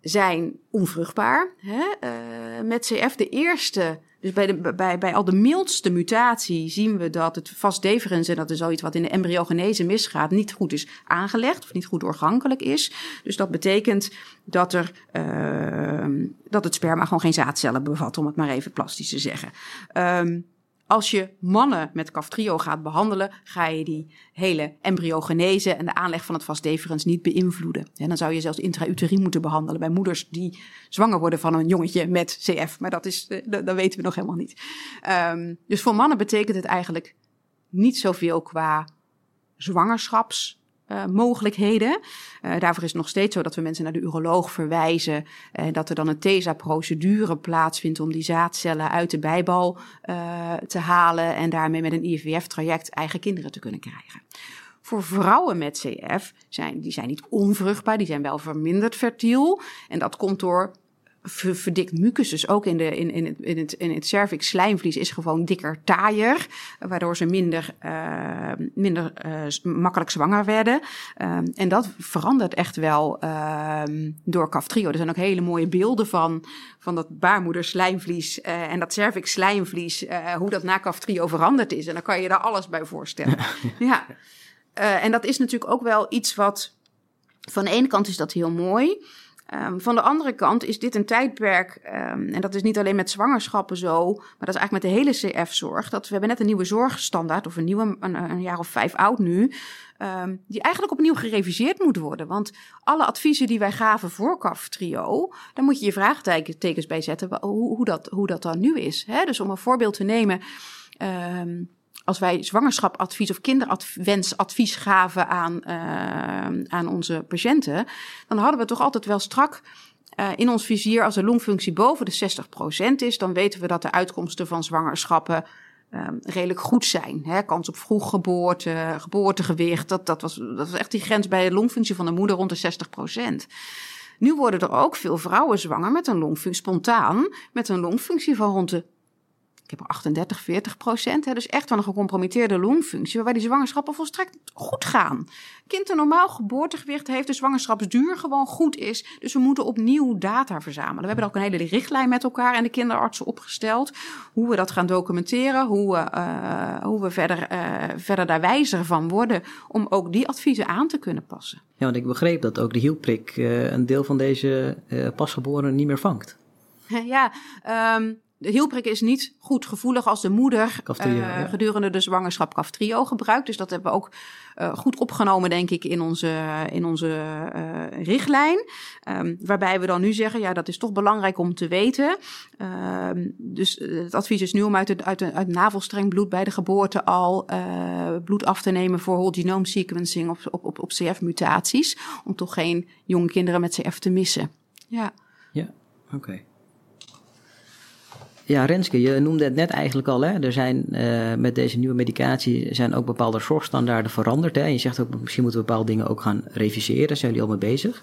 zijn onvruchtbaar hè? met CF. De eerste dus bij, de, bij, bij al de mildste mutatie zien we dat het vast deferens, en dat is zoiets wat in de embryogenese misgaat, niet goed is aangelegd of niet goed doorgankelijk is. Dus dat betekent dat, er, uh, dat het sperma gewoon geen zaadcellen bevat, om het maar even plastisch te zeggen. Um, als je mannen met Kaftrio gaat behandelen, ga je die hele embryogenese en de aanleg van het vas deferens niet beïnvloeden. En dan zou je zelfs intrauterien moeten behandelen bij moeders die zwanger worden van een jongetje met CF. Maar dat, is, dat, dat weten we nog helemaal niet. Um, dus voor mannen betekent het eigenlijk niet zoveel qua zwangerschaps uh, mogelijkheden. Uh, daarvoor is het nog steeds zo dat we mensen naar de uroloog verwijzen. En uh, dat er dan een TESA-procedure plaatsvindt om die zaadcellen uit de bijbal te halen. En daarmee met een IVF-traject eigen kinderen te kunnen krijgen. Voor vrouwen met CF zijn die zijn niet onvruchtbaar, die zijn wel verminderd fertiel. En dat komt door verdikt mucus, dus ook in, de, in, in, het, in, het, in het cervix slijmvlies, is gewoon dikker, taaier. Waardoor ze minder, uh, minder uh, makkelijk zwanger werden. Uh, en dat verandert echt wel door Kaftrio. Er zijn ook hele mooie beelden van, van dat baarmoeder slijmvlies en dat cervix slijmvlies. hoe dat na Kaftrio veranderd is. En dan kan je daar alles bij voorstellen. ja. en dat is natuurlijk ook wel iets wat... Van de ene kant is dat heel mooi... Um, van de andere kant is dit een tijdperk, um, en dat is niet alleen met zwangerschappen zo, maar dat is eigenlijk met de hele CF-zorg. Dat we hebben net een nieuwe zorgstandaard, of een nieuwe, een, jaar of vijf oud nu, um, die eigenlijk opnieuw gereviseerd moet worden. Want alle adviezen die wij gaven voor CAF Trio, daar moet je je vraagtekens bij zetten hoe, hoe, dat, hoe dat dan nu is. Hè? Dus om een voorbeeld te nemen als wij zwangerschapadvies of kinderwensadvies gaven aan, uh, aan onze patiënten, dan hadden we toch altijd wel strak uh, in ons vizier, als de longfunctie boven de 60% is, dan weten we dat de uitkomsten van zwangerschappen uh, redelijk goed zijn. Hè? Kans op vroeggeboorte, geboortegewicht, dat, dat, was, dat was echt die grens bij de longfunctie van de moeder rond de 60%. Nu worden er ook veel vrouwen zwanger met een longfunctie, spontaan, met een longfunctie van rond de ik heb 38, 40 procent. Hè, dus echt wel een gecompromitteerde longfunctie, waarbij die zwangerschappen volstrekt goed gaan. Kind een normaal geboortegewicht heeft, de zwangerschapsduur gewoon goed is. Dus we moeten opnieuw data verzamelen. We hebben ook een hele richtlijn met elkaar en de kinderartsen opgesteld. Hoe we dat gaan documenteren, hoe we, uh, hoe we verder, uh, verder daar wijzer van worden. Om ook die adviezen aan te kunnen passen. Ja, want ik begreep dat ook de hielprik uh, een deel van deze pasgeboren niet meer vangt. Ja, um, de hielprik is niet goed gevoelig als de moeder Kaftrio, uh, ja. gedurende de zwangerschap Kaftrio gebruikt. Dus dat hebben we ook uh, goed opgenomen, denk ik, in onze, in onze uh, richtlijn. Um, waarbij we dan nu zeggen, ja, dat is toch belangrijk om te weten. Um, dus het advies is nu om uit, het, uit, de, uit navelstreng bloed bij de geboorte al bloed af te nemen voor whole genome sequencing op, op, op, op CF-mutaties. Om toch geen jonge kinderen met CF te missen. Ja. Ja, oké. Okay. Ja, Renske, je noemde het net eigenlijk al. Hè? Er zijn uh, met deze nieuwe medicatie zijn ook bepaalde zorgstandaarden veranderd. Hè? En je zegt ook, misschien moeten we bepaalde dingen ook gaan reviseren. Zijn jullie al mee bezig?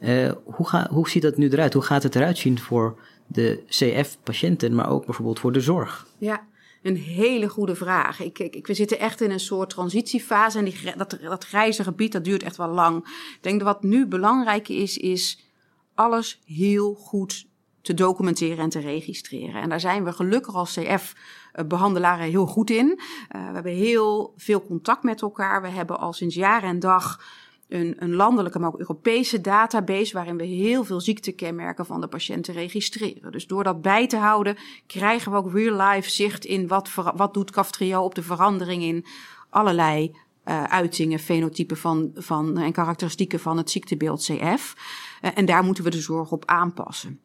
Uh, hoe, ga, hoe ziet dat nu eruit? Hoe gaat het eruit zien voor de CF-patiënten, maar ook bijvoorbeeld voor de zorg? Ja, een hele goede vraag. Ik, ik, we zitten echt in een soort transitiefase en die, dat, dat grijze gebied dat duurt echt wel lang. Ik denk dat wat nu belangrijk is, is alles heel goed te documenteren en te registreren. En daar zijn we gelukkig als CF-behandelaren heel goed in. Uh, we hebben heel veel contact met elkaar. We hebben al sinds jaar en dag een, een, landelijke, maar ook Europese database waarin we heel veel ziektekenmerken van de patiënten registreren. Dus door dat bij te houden krijgen we ook real-life zicht in wat, wat doet Kaftrio op de verandering in allerlei uh, uitingen, fenotypen van, van, en karakteristieken van het ziektebeeld CF. En daar moeten we de zorg op aanpassen.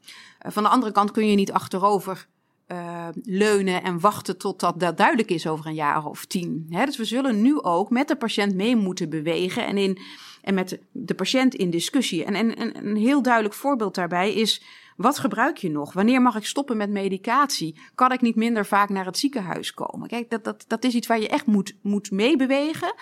Uh, van de andere kant kun je niet achterover uh, leunen en wachten tot dat, duidelijk is over een jaar of tien. Dus we zullen nu ook met de patiënt mee moeten bewegen en, in, en met de, patiënt in discussie. En, en, en een heel duidelijk voorbeeld daarbij is. Wat gebruik je nog? Wanneer mag ik stoppen met medicatie? Kan ik niet minder vaak naar het ziekenhuis komen? Kijk, dat, dat, dat is iets waar je echt moet, moet meebewegen.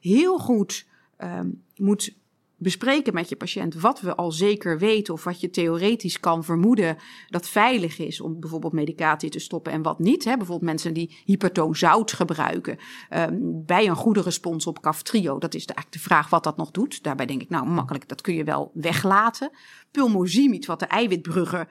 Heel goed um, moet bespreken met je patiënt wat we al zeker weten of wat je theoretisch kan vermoeden dat veilig is om bijvoorbeeld medicatie te stoppen en wat niet. Hè? Bijvoorbeeld mensen die hypertoon zout gebruiken um, bij een goede respons op Kaftrio. Dat is de, eigenlijk de vraag wat dat nog doet. Daarbij denk ik, nou makkelijk, dat kun je wel weglaten. Pulmozimiet, wat de eiwitbruggen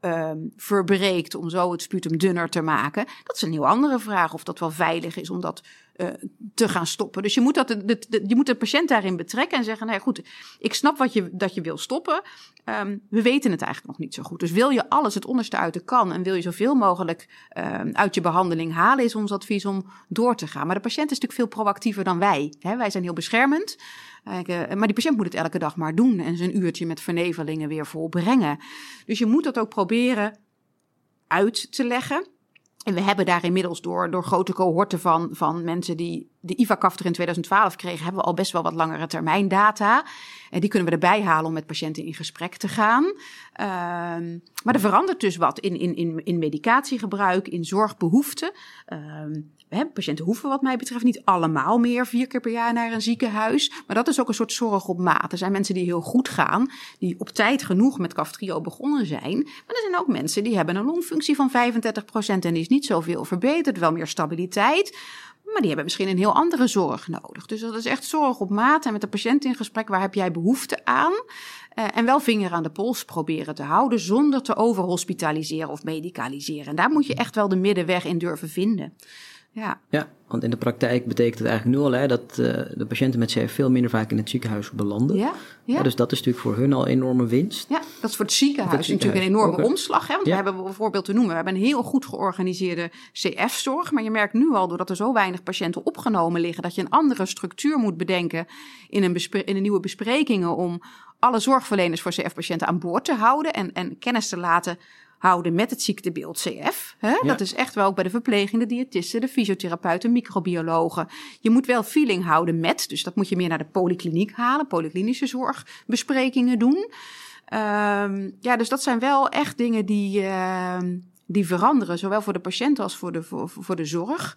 um, verbreekt om zo het sputum dunner te maken. Dat is een heel andere vraag of dat wel veilig is om dat uh, te gaan stoppen. Dus je moet, dat, de, je moet de patiënt daarin betrekken en zeggen, nou ja, goed, ik snap wat je, dat je wil stoppen. Um, we weten het eigenlijk nog niet zo goed. Dus wil je alles het onderste uit de kan en wil je zoveel mogelijk um, uit je behandeling halen, is ons advies om door te gaan. Maar de patiënt is natuurlijk veel proactiever dan wij. Hè? Wij zijn heel beschermend. Uh, maar die patiënt moet het elke dag maar doen en zijn uurtje met vernevelingen weer volbrengen. Dus je moet dat ook proberen uit te leggen. En we hebben daar inmiddels door, door grote cohorten van, van mensen die de IVA-kafter in 2012 kregen, hebben we al best wel wat langere termijn data. En die kunnen we erbij halen om met patiënten in gesprek te gaan. Um, maar er verandert dus wat in, in, in, in medicatiegebruik, in zorgbehoeften. Um, hè, patiënten hoeven wat mij betreft niet allemaal meer vier keer per jaar naar een ziekenhuis. Maar dat is ook een soort zorg op maat. Er zijn mensen die heel goed gaan, die op tijd genoeg met Kaftrio begonnen zijn. Maar er zijn ook mensen die hebben een longfunctie van 35% en die is niet zoveel verbeterd, wel meer stabiliteit. Maar die hebben misschien een heel andere zorg nodig. Dus dat is echt zorg op maat en met de patiënt in gesprek. Waar heb jij behoefte aan? Uh, en wel vinger aan de pols proberen te houden zonder te overhospitaliseren of medicaliseren. En daar moet je echt wel de middenweg in durven vinden. Ja. ja, want in de praktijk betekent het eigenlijk nu al hè, dat uh, de patiënten met CF veel minder vaak in het ziekenhuis belanden. Ja, ja. ja, dus dat is natuurlijk voor hun al een enorme winst. Ja, dat is voor het ziekenhuis, het ziekenhuis. natuurlijk een enorme omslag. Hè, want ja. we hebben bijvoorbeeld te noemen, we hebben een heel goed georganiseerde CF-zorg. Maar je merkt nu al, doordat er zo weinig patiënten opgenomen liggen, dat je een andere structuur moet bedenken in een, in een nieuwe besprekingen om alle zorgverleners voor CF-patiënten aan boord te houden en, en kennis te laten houden met het ziektebeeld CF. Hè? Ja. Dat is echt wel ook bij de verpleging, de diëtisten, de fysiotherapeuten, microbiologen. Je moet wel feeling houden met, dus dat moet je meer naar de polykliniek halen, polyklinische zorgbesprekingen doen. Um, ja, dus dat zijn wel echt dingen die, uh, die veranderen, zowel voor de patiënt als voor de, voor, voor de zorg.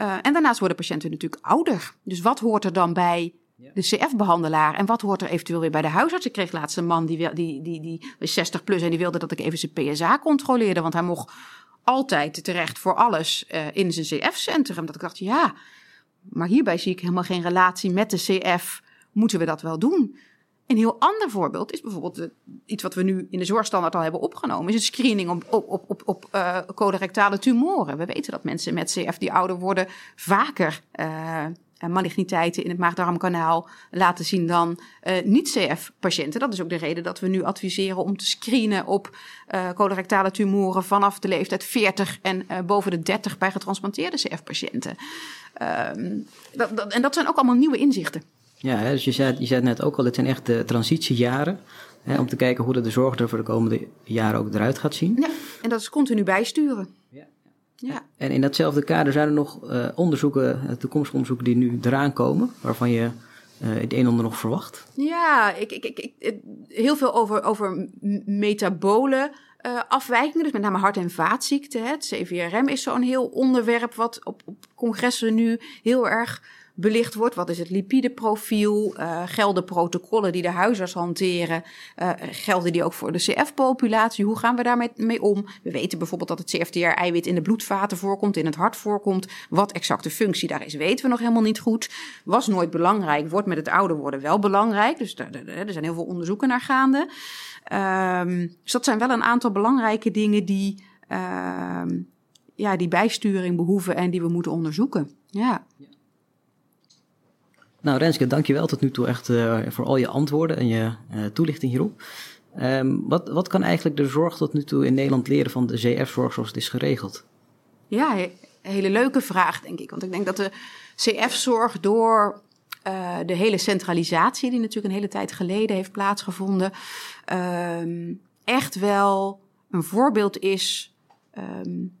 Uh, en daarnaast worden patiënten natuurlijk ouder. Dus wat hoort er dan bij de CF-behandelaar. En wat hoort er eventueel weer bij de huisarts? Ik kreeg laatst een man die, die, die, die, die was 60 plus en die wilde dat ik even zijn PSA controleerde. Want hij mocht altijd terecht voor alles uh, in zijn CF-centrum. Dat ik dacht, ja, maar hierbij zie ik helemaal geen relatie met de CF. Moeten we dat wel doen? Een heel ander voorbeeld is bijvoorbeeld iets wat we nu in de zorgstandaard al hebben opgenomen, is het screening op, op, op, op, uh, colorectale tumoren. We weten dat mensen met CF die ouder worden vaker uh, maligniteiten in het maag-darmkanaal laten zien dan uh, niet-CF-patiënten. Dat is ook de reden dat we nu adviseren om te screenen op uh, colorectale tumoren vanaf de leeftijd 40 en uh, boven de 30 bij getransplanteerde CF-patiënten. Dat, dat, en dat zijn ook allemaal nieuwe inzichten. Ja, hè, dus je zei, je zei net ook al, het zijn echt de transitiejaren. Hè, om te kijken hoe de zorg er voor de komende jaren ook eruit gaat zien. Ja, en dat is continu bijsturen. Ja. Ja. En in datzelfde kader zijn er nog uh, onderzoeken, toekomstige onderzoeken die nu eraan komen, waarvan je uh, het een en ander nog verwacht? Ja, ik, ik, ik, ik heel veel over, over metabole uh, afwijkingen, dus met name hart- en vaatziekten. Het CVRM is zo'n heel onderwerp wat op, op congressen nu heel erg belicht wordt. Wat is het lipideprofiel? Uh, gelden protocollen die de huisarts hanteren? Uh, gelden die ook voor de CF-populatie? Hoe gaan we daarmee mee om? We weten bijvoorbeeld dat het CFTR-eiwit in de bloedvaten voorkomt, in het hart voorkomt. Wat exact de functie daar is, weten we nog helemaal niet goed. Was nooit belangrijk, wordt met het ouder worden wel belangrijk. Dus er, zijn heel veel onderzoeken naar gaande. Um, dus dat zijn wel een aantal belangrijke dingen die, um, ja, die bijsturing behoeven en die we moeten onderzoeken. Ja. Nou, Renske, dankjewel tot nu toe echt uh, voor al je antwoorden en je uh, toelichting hierop. Um, wat, wat kan eigenlijk de zorg tot nu toe in Nederland leren van de CF-zorg zoals het is geregeld? Ja, een hele leuke vraag, denk ik. Want ik denk dat de CF-zorg door uh, de hele centralisatie, die natuurlijk een hele tijd geleden heeft plaatsgevonden, um, echt wel een voorbeeld is um,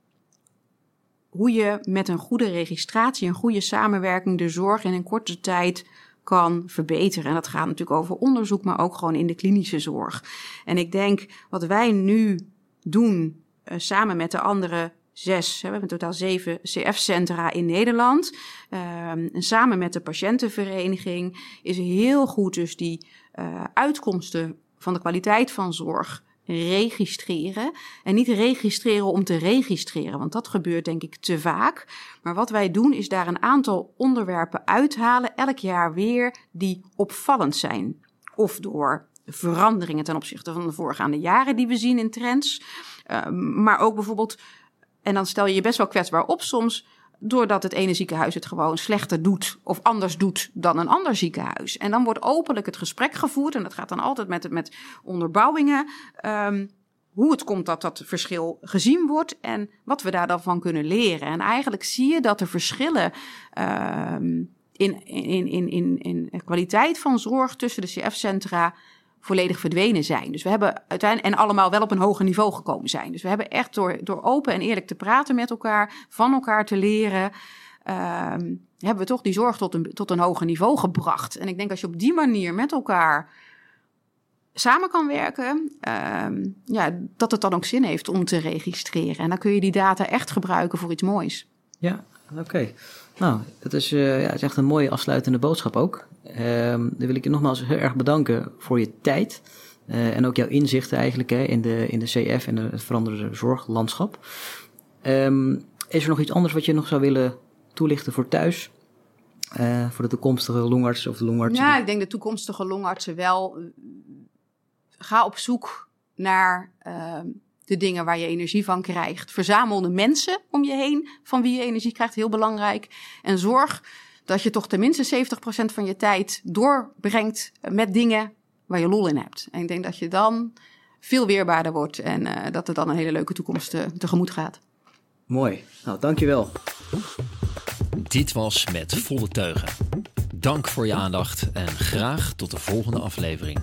hoe je met een goede registratie, een goede samenwerking de zorg in een korte tijd kan verbeteren. En dat gaat natuurlijk over onderzoek, maar ook gewoon in de klinische zorg. En ik denk wat wij nu doen, uh, samen met de andere zes, we hebben in totaal zeven CF-centra in Nederland. Um, en samen met de patiëntenvereniging is heel goed dus die uh, uitkomsten van de kwaliteit van zorg registreren. En niet registreren om te registreren, want dat gebeurt denk ik te vaak. Maar wat wij doen is daar een aantal onderwerpen uithalen, elk jaar weer, die opvallend zijn. Of door veranderingen ten opzichte van de voorgaande jaren die we zien in trends. Uh, maar ook bijvoorbeeld, en dan stel je je best wel kwetsbaar op soms doordat het ene ziekenhuis het gewoon slechter doet of anders doet dan een ander ziekenhuis. En dan wordt openlijk het gesprek gevoerd en dat gaat dan altijd met, met onderbouwingen. Um, hoe het komt dat dat verschil gezien wordt en wat we daar dan van kunnen leren. En eigenlijk zie je dat er verschillen um, in, in, in, in, in kwaliteit van zorg tussen de CF-centra volledig verdwenen zijn. Dus we hebben uiteindelijk en allemaal wel op een hoger niveau gekomen zijn. Dus we hebben echt door, door open en eerlijk te praten met elkaar, van elkaar te leren, um, hebben we toch die zorg tot een, tot een hoger niveau gebracht. En ik denk als je op die manier met elkaar samen kan werken, um, ja, dat het dan ook zin heeft om te registreren. En dan kun je die data echt gebruiken voor iets moois. Ja, oké. Nou, dat is, uh, ja, is echt een mooie afsluitende boodschap ook. Um, dan wil ik je nogmaals heel erg bedanken voor je tijd. Uh, en ook jouw inzichten eigenlijk hè, in, de, in de CF en het veranderde zorglandschap. Um, is er nog iets anders wat je nog zou willen toelichten voor thuis? Uh, voor de toekomstige longartsen of de longartsen? Ja, ik denk de toekomstige longartsen wel. Ga op zoek naar uh, de dingen waar je energie van krijgt. Verzamel de mensen om je heen van wie je energie krijgt, heel belangrijk. En zorg dat je toch tenminste 70% van je tijd doorbrengt met dingen waar je lol in hebt. En ik denk dat je dan veel weerbaarder wordt en uh, dat er dan een hele leuke toekomst uh, tegemoet gaat. Mooi. Nou, dankjewel. Dit was Met Volle Teugen. Dank voor je aandacht en graag tot de volgende aflevering.